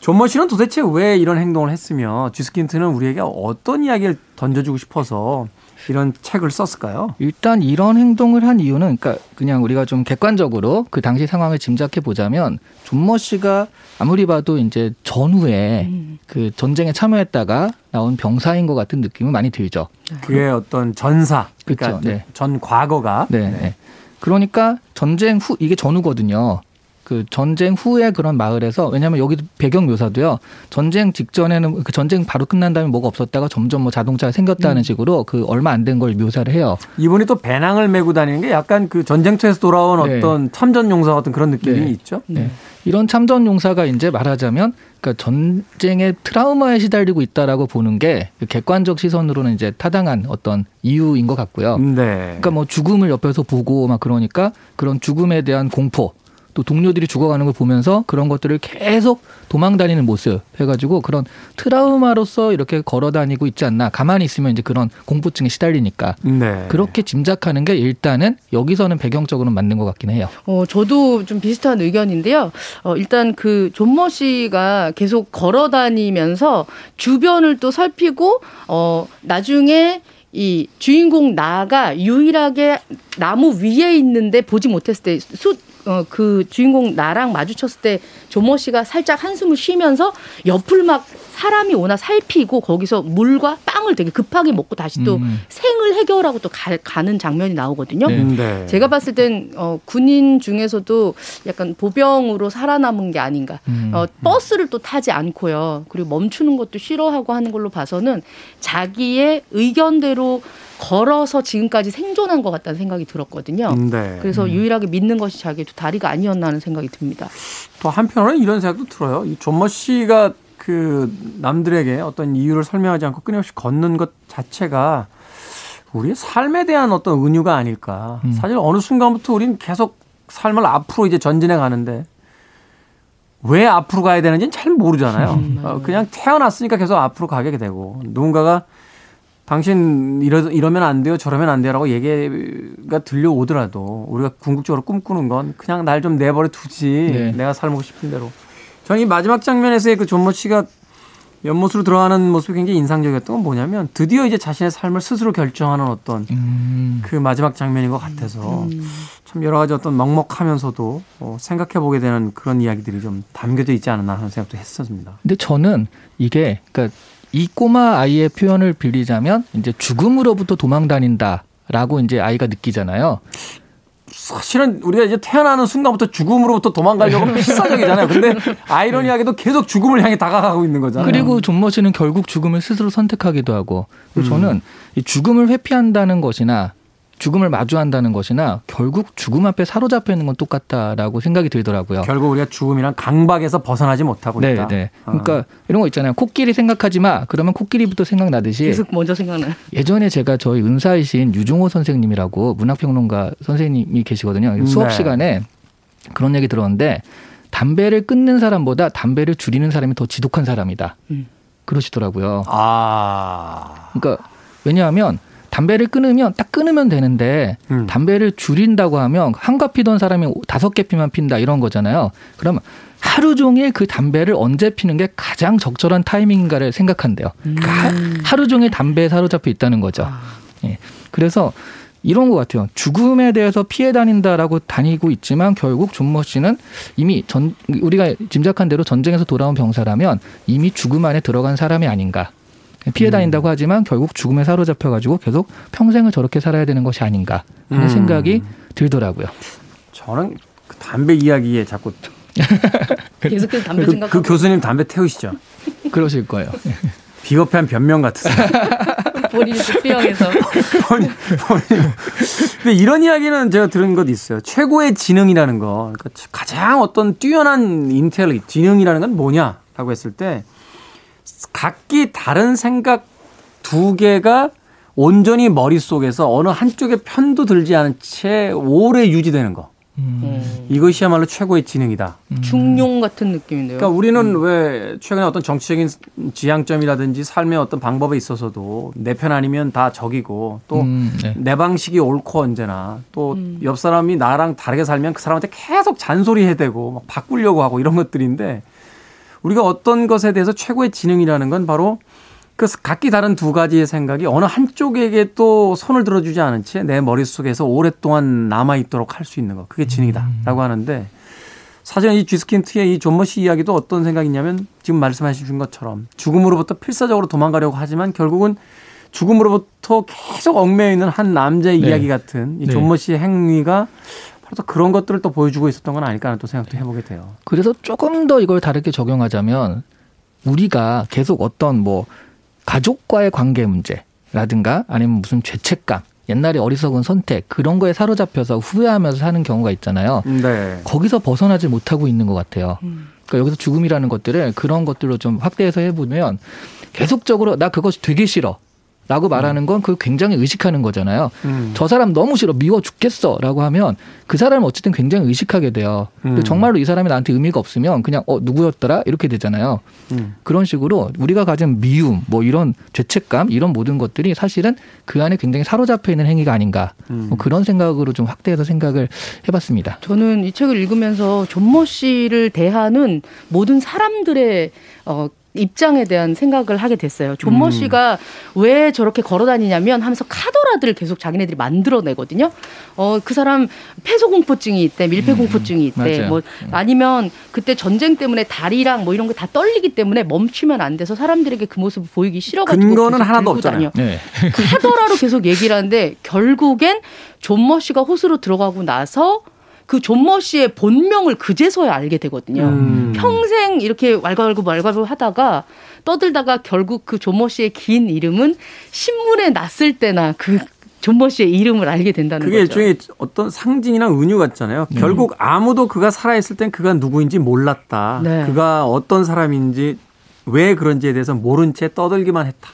존머 씨는 도대체 왜 이런 행동을 했으며 쥐스킨트는 우리에게 어떤 이야기를 던져주고 싶어서 이런 책을 썼을까요? 일단 이런 행동을 한 이유는 그러니까 그냥 우리가 좀 객관적으로 그 당시 상황을 짐작해 보자면 존머 씨가 아무리 봐도 이제 전후에 음. 그 전쟁에 참여했다가 나온 병사인 것 같은 느낌은 많이 들죠. 그의 어떤 전사, 그러니까 그렇죠. 네. 전 과거가. 네. 네. 그러니까 전쟁 후 이게 전후거든요. 그 전쟁 후에 그런 마을에서 왜냐하면 여기도 배경 묘사도요. 전쟁 직전에는 그 전쟁 바로 끝난 다음에 뭐가 없었다가 점점 뭐 자동차가 생겼다는 음. 식으로 그 얼마 안 된 걸 묘사를 해요. 이분이 또 배낭을 메고 다니는 게 약간 그 전쟁터에서 돌아온 네. 어떤 참전 용사 같은 그런 느낌이 네. 있죠. 네. 이런 참전 용사가 이제 말하자면 그러니까 전쟁의 트라우마에 시달리고 있다라고 보는 게그 객관적 시선으로는 이제 타당한 어떤 이유인 것 같고요. 네. 그러니까 뭐 죽음을 옆에서 보고 막 그러니까 그런 죽음에 대한 공포 또 동료들이 죽어가는 걸 보면서 그런 것들을 계속 도망 다니는 모습 해가지고 그런 트라우마로서 이렇게 걸어 다니고 있지 않나 가만히 있으면 이제 그런 공포증에 시달리니까 네. 그렇게 짐작하는 게 일단은 여기서는 배경적으로는 맞는 것 같긴 해요. 어 저도 좀 비슷한 의견인데요. 어 일단 그 존머 씨가 계속 걸어 다니면서 주변을 또 살피고 어 나중에 이 주인공 나가 유일하게 나무 위에 있는데 보지 못했을 때숲 어, 그 주인공 나랑 마주쳤을 때 조모 씨가 살짝 한숨을 쉬면서 옆을 막 사람이 오나 살피고 거기서 물과 빵을 되게 급하게 먹고 다시 또 음. 생을 해결하고 또 가, 는 장면이 나오거든요. 네. 네. 제가 봤을 땐 어, 군인 중에서도 약간 보병으로 살아남은 게 아닌가. 음. 어, 버스를 또 타지 않고요. 그리고 멈추는 것도 싫어하고 하는 걸로 봐서는 자기의 의견대로 걸어서 지금까지 생존한 것 같다는 생각이 들었거든요. 네. 그래서 음. 유일하게 믿는 것이 자기의 두 다리가 아니었나 하는 생각이 듭니다. 또 한편으로는 이런 생각도 들어요. 이 존머 씨가 그 남들에게 어떤 이유를 설명하지 않고 끊임없이 걷는 것 자체가 우리의 삶에 대한 어떤 은유가 아닐까. 음. 사실 어느 순간부터 우리는 계속 삶을 앞으로 이제 전진해 가는데 왜 앞으로 가야 되는지는 잘 모르잖아요. 음, 어, 그냥 태어났으니까 계속 앞으로 가게 되고 누군가가 당신 이러, 이러면 안 돼요, 저러면 안 돼요라고 얘기가 들려오더라도 우리가 궁극적으로 꿈꾸는 건 그냥 날 좀 내버려 두지 네. 내가 살고 싶은 대로. 저는 이 마지막 장면에서의 그 존모 씨가 연못으로 들어가는 모습이 굉장히 인상적이었던 건 뭐냐면 드디어 이제 자신의 삶을 스스로 결정하는 어떤 음. 그 마지막 장면인 것 같아서 음. 참 여러 가지 어떤 먹먹하면서도 어, 생각해 보게 되는 그런 이야기들이 좀 담겨져 있지 않았나 하는 생각도 했었습니다. 근데 저는 이게 그러니까 이 꼬마 아이의 표현을 빌리자면 이제 죽음으로부터 도망 다닌다라고 이제 아이가 느끼잖아요. 사실은 우리가 이제 태어나는 순간부터 죽음으로부터 도망가려고 네. 필사적이잖아요. 근데 아이러니하게도 계속 죽음을 향해 다가가고 있는 거잖아요. 그리고 존머 씨는 결국 죽음을 스스로 선택하기도 하고 음. 저는 이 죽음을 회피한다는 것이나 죽음을 마주한다는 것이나 결국 죽음 앞에 사로잡혀 있는 건 똑같다라고 생각이 들더라고요. 결국 우리가 죽음이란 강박에서 벗어나지 못하고 네, 있다. 네. 어. 그러니까 이런 거 있잖아요. 코끼리 생각하지 마. 그러면 코끼리부터 생각나듯이 계속 먼저 생각나요. 예전에 제가 저희 은사이신 유종호 선생님이라고 문학평론가 선생님이 계시거든요. 수업 네. 시간에 그런 얘기 들었는데 담배를 끊는 사람보다 담배를 줄이는 사람이 더 지독한 사람이다. 음. 그러시더라고요. 아. 그러니까 왜냐하면 담배를 끊으면 딱 끊으면 되는데 음. 담배를 줄인다고 하면 한가 피던 사람이 다섯 개 피만 핀다 이런 거잖아요. 그러면 하루 종일 그 담배를 언제 피는 게 가장 적절한 타이밍인가를 생각한대요. 음. 그러니까 하루 종일 담배에 사로잡혀 있다는 거죠. 아. 예. 그래서 이런 것 같아요. 죽음에 대해서 피해 다닌다라고 다니고 있지만 결국 존머 씨는 이미 전 우리가 짐작한 대로 전쟁에서 돌아온 병사라면 이미 죽음 안에 들어간 사람이 아닌가. 피해 다닌다고 하지만 결국 죽음에 사로잡혀가지고 계속 평생을 저렇게 살아야 되는 것이 아닌가 하는 음. 생각이 들더라고요. 저는 그 담배 이야기에 자꾸 계속해서 담배 그, 생각. 그 교수님 담배 태우시죠. 그러실 거예요. 비겁한 변명 같으세요. 본인이. 본인, 본인. 근데 이런 이야기는 제가 들은 것도 있어요. 최고의 지능이라는 거, 그러니까 가장 어떤 뛰어난 인텔리, 지능이라는 건 뭐냐라고 했을 때 각기 다른 생각 두 개가 온전히 머릿속에서 어느 한쪽에 편도 들지 않은 채 오래 유지되는 거. 음. 이것이야말로 최고의 지능이다. 음. 중용 같은 느낌인데요. 그러니까 우리는 음. 왜 최근에 어떤 정치적인 지향점이라든지 삶의 어떤 방법에 있어서도 내 편 아니면 다 적이고 또내 음, 네. 방식이 옳고 언제나 또옆 음. 사람이 나랑 다르게 살면 그 사람한테 계속 잔소리 해대고 막 바꾸려고 하고 이런 것들인데 우리가 어떤 것에 대해서 최고의 지능이라는 건 바로 그 각기 다른 두 가지의 생각이 어느 한쪽에게 또 손을 들어주지 않은 채 내 머릿속에서 오랫동안 남아있도록 할 수 있는 것. 그게 지능이다라고 음. 하는데 사실은 이 쥐스킨트의 이 존머 씨 이야기도 어떤 생각이냐면 지금 말씀하신 것처럼 죽음으로부터 필사적으로 도망가려고 하지만 결국은 죽음으로부터 계속 얽매여 있는 한 남자의 네. 이야기 같은 이 네. 존머 씨의 행위가 그래서 그런 것들을 또 보여주고 있었던 건 아닐까 하는 또 생각도 해보게 돼요. 그래서 조금 더 이걸 다르게 적용하자면 우리가 계속 어떤 뭐 가족과의 관계 문제라든가 아니면 무슨 죄책감 옛날에 어리석은 선택 그런 거에 사로잡혀서 후회하면서 사는 경우가 있잖아요. 네. 거기서 벗어나지 못하고 있는 것 같아요. 음. 그러니까 여기서 죽음이라는 것들을 그런 것들로 좀 확대해서 해보면 계속적으로 나 그것이 되게 싫어. 라고 말하는 건 그걸 굉장히 의식하는 거잖아요. 음. 저 사람 너무 싫어 미워 죽겠어 라고 하면 그 사람은 어쨌든 굉장히 의식하게 돼요. 음. 정말로 이 사람이 나한테 의미가 없으면 그냥 어 누구였더라 이렇게 되잖아요. 음. 그런 식으로 우리가 가진 미움 뭐 이런 죄책감 이런 모든 것들이 사실은 그 안에 굉장히 사로잡혀 있는 행위가 아닌가 음. 뭐 그런 생각으로 좀 확대해서 생각을 해봤습니다. 저는 이 책을 읽으면서 존모 씨를 대하는 모든 사람들의 어, 입장에 대한 생각을 하게 됐어요. 존머 음. 씨가 왜 저렇게 걸어 다니냐면 하면서 카더라들을 계속 자기네들이 만들어내거든요. 어, 그 사람 폐소공포증이 있대, 밀폐공포증이 있대, 음. 뭐 아니면 그때 전쟁 때문에 다리랑 뭐 이런 거 다 떨리기 때문에 멈추면 안 돼서 사람들에게 그 모습을 보이기 싫어가지고 근거는 하나도 없잖아요. 네. 카더라로 계속 얘기를 하는데 결국엔 좀머 씨가 호수로 들어가고 나서 그 좀머 씨의 본명을 그제서야 알게 되거든요. 음. 평생 이렇게 왈가왈부 왈가왈부 하다가 떠들다가 결국 그 좀머 씨의 긴 이름은 신문에 났을 때나 그 좀머 씨의 이름을 알게 된다는 그게 거죠. 일종의 어떤 상징이나 은유 같잖아요. 음. 결국 아무도 그가 살아있을 땐 그가 누구인지 몰랐다. 네. 그가 어떤 사람인지 왜 그런지에 대해서 모른 채 떠들기만 했다.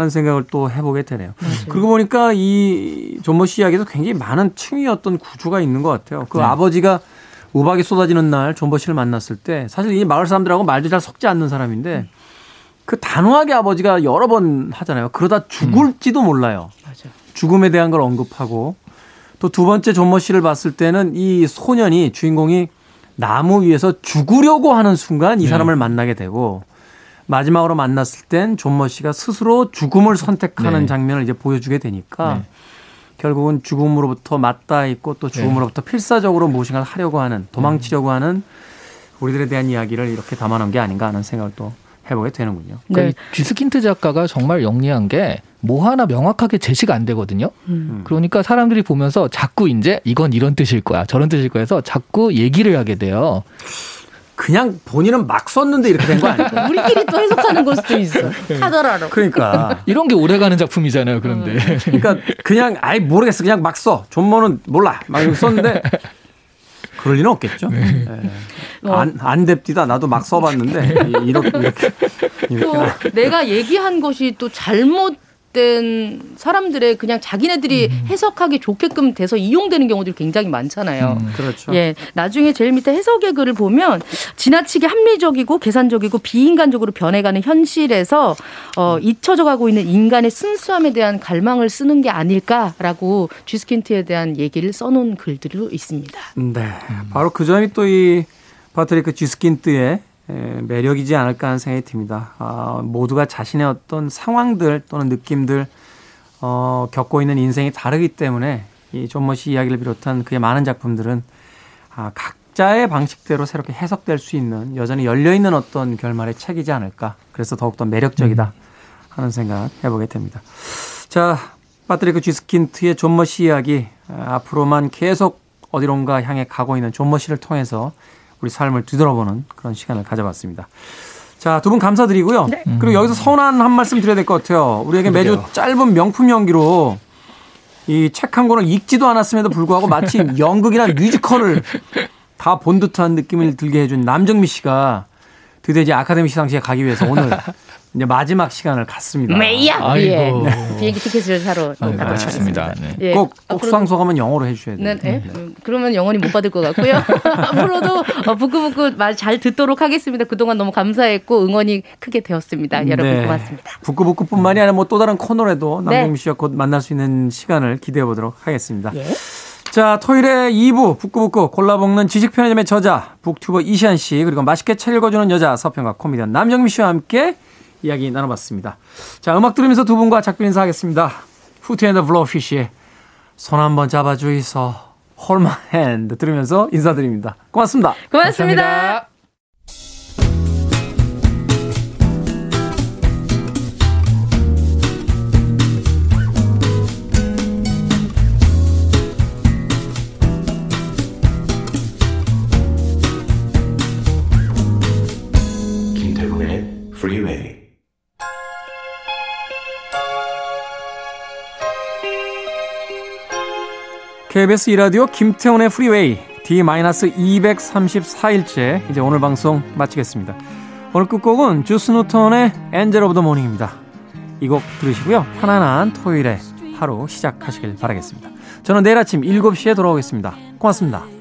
하는 생각을 또 해보게 되네요. 맞아요. 그러고 보니까 이 존모 씨 이야기도 굉장히 많은 층위 어떤 구조가 있는 것 같아요. 그 네. 아버지가 우박이 쏟아지는 날 존버 씨를 만났을 때 사실 이 마을 사람들하고 말도 잘 섞지 않는 사람인데 그 단호하게 아버지가 여러 번 하잖아요. 그러다 죽을지도 몰라요. 맞아. 죽음에 대한 걸 언급하고 또 두 번째 존모 씨를 봤을 때는 이 소년이 주인공이 나무 위에서 죽으려고 하는 순간 이 네. 사람을 네. 만나게 되고 마지막으로 만났을 땐 존머 씨가 스스로 죽음을 선택하는 네. 장면을 이제 보여주게 되니까 네. 결국은 죽음으로부터 맞닿아 있고 또 죽음으로부터 네. 필사적으로 무엇인가를 하려고 하는 도망치려고 하는 우리들에 대한 이야기를 이렇게 담아놓은 게 아닌가 하는 생각을 또 해보게 되는군요. 네. 그 쥐스킨트 작가가 정말 영리한 게 뭐 하나 명확하게 제시가 안 되거든요. 음. 그러니까 사람들이 보면서 자꾸 이제 이건 이런 뜻일 거야, 저런 뜻일 거야 해서 자꾸 얘기를 하게 돼요. 그냥 본인은 막 썼는데 이렇게 된 거 아니에요? 우리끼리 또 해석하는 걸 수도 있어. 하더라도. 그러니까 이런 게 오래가는 작품이잖아요. 그런데. 음. 그러니까 그냥 아예 모르겠어. 그냥 막 써. 존머는 몰라. 막 이렇게 썼는데 그럴 리는 없겠죠. 네. 네. 안, 안 됩디다. 나도 막 써봤는데 이렇게 이렇게, 이렇게. 내가 얘기한 것이 또 잘못 된 사람들의 그냥 자기네들이 음. 해석하기 좋게끔 돼서 이용되는 경우들이 굉장히 많잖아요. 음, 그렇죠. 예. 나중에 제일 밑에 해석의 글을 보면 지나치게 합리적이고 계산적이고 비인간적으로 변해가는 현실에서 어, 잊혀져 가고 있는 인간의 순수함에 대한 갈망을 쓰는 게 아닐까라고 쥐스킨트에 대한 얘기를 써놓은 글들도 있습니다. 네. 바로 그 점이 또 이 파트리크 쥐스킨트의 예, 매력이지 않을까 하는 생각이 듭니다. 아, 모두가 자신의 어떤 상황들 또는 느낌들 어, 겪고 있는 인생이 다르기 때문에 이 좀머 씨 이야기를 비롯한 그의 많은 작품들은 아, 각자의 방식대로 새롭게 해석될 수 있는 여전히 열려 있는 어떤 결말의 책이지 않을까. 그래서 더욱더 매력적이다 하는 생각 해보게 됩니다. 자, 파트리크 쥐스킨트의 좀머 씨 이야기 아, 앞으로만 계속 어디론가 향해 가고 있는 좀머 씨를 통해서 우리 삶을 뒤돌아보는 그런 시간을 가져봤습니다. 자, 두 분 감사드리고요. 네. 그리고 여기서 서운한 한 말씀 드려야 될 것 같아요. 우리에게 매주 짧은 명품 연기로 이 책 한 권을 읽지도 않았음에도 불구하고 마치 연극이나 뮤지컬을 다 본 듯한 느낌을 들게 해준 남정미 씨가 드디어 이제 아카데미 시상식에 가기 위해서 오늘 이제 마지막 시간을 갖습니다. 메이야. 예. 비행기 티켓을 사러 가고 싶습니다. 네. 예. 꼭, 꼭 수상 소감은 영어로 해주셔야 돼요. 네, 네. 음, 그러면 영원히 못 받을 것 같고요. 앞으로도 어, 부끄부끄 말 잘 듣도록 하겠습니다. 그동안 너무 감사했고 응원이 크게 되었습니다. 네. 여러분 고맙습니다. 부끄부끄뿐만이 아니라 뭐 또 다른 코너에도 네. 남경미 씨와 곧 만날 수 있는 시간을 기대해 보도록 하겠습니다. 예. 자, 토요일에 2부 북구북구 골라먹는 지식 편의점의 저자 북튜버 이시안 씨 그리고 맛있게 책 읽어주는 여자 서평가 코미디언 남정미 씨와 함께 이야기 나눠봤습니다. 자, 음악 들으면서 두 분과 작별 인사하겠습니다. Hootie & the Blowfish의 손 한번 잡아주이소 Hold My Hand 들으면서 인사드립니다. 고맙습니다. 고맙습니다. 감사합니다. KBS 이라디오 김태훈의 프리웨이 D-234일째 이제 오늘 방송 마치겠습니다. 오늘 끝곡은 Juice Newton의 Angel of the Morning입니다. 이 곡 들으시고요. 편안한 토요일에 하루 시작하시길 바라겠습니다. 저는 내일 아침 7시에 돌아오겠습니다. 고맙습니다.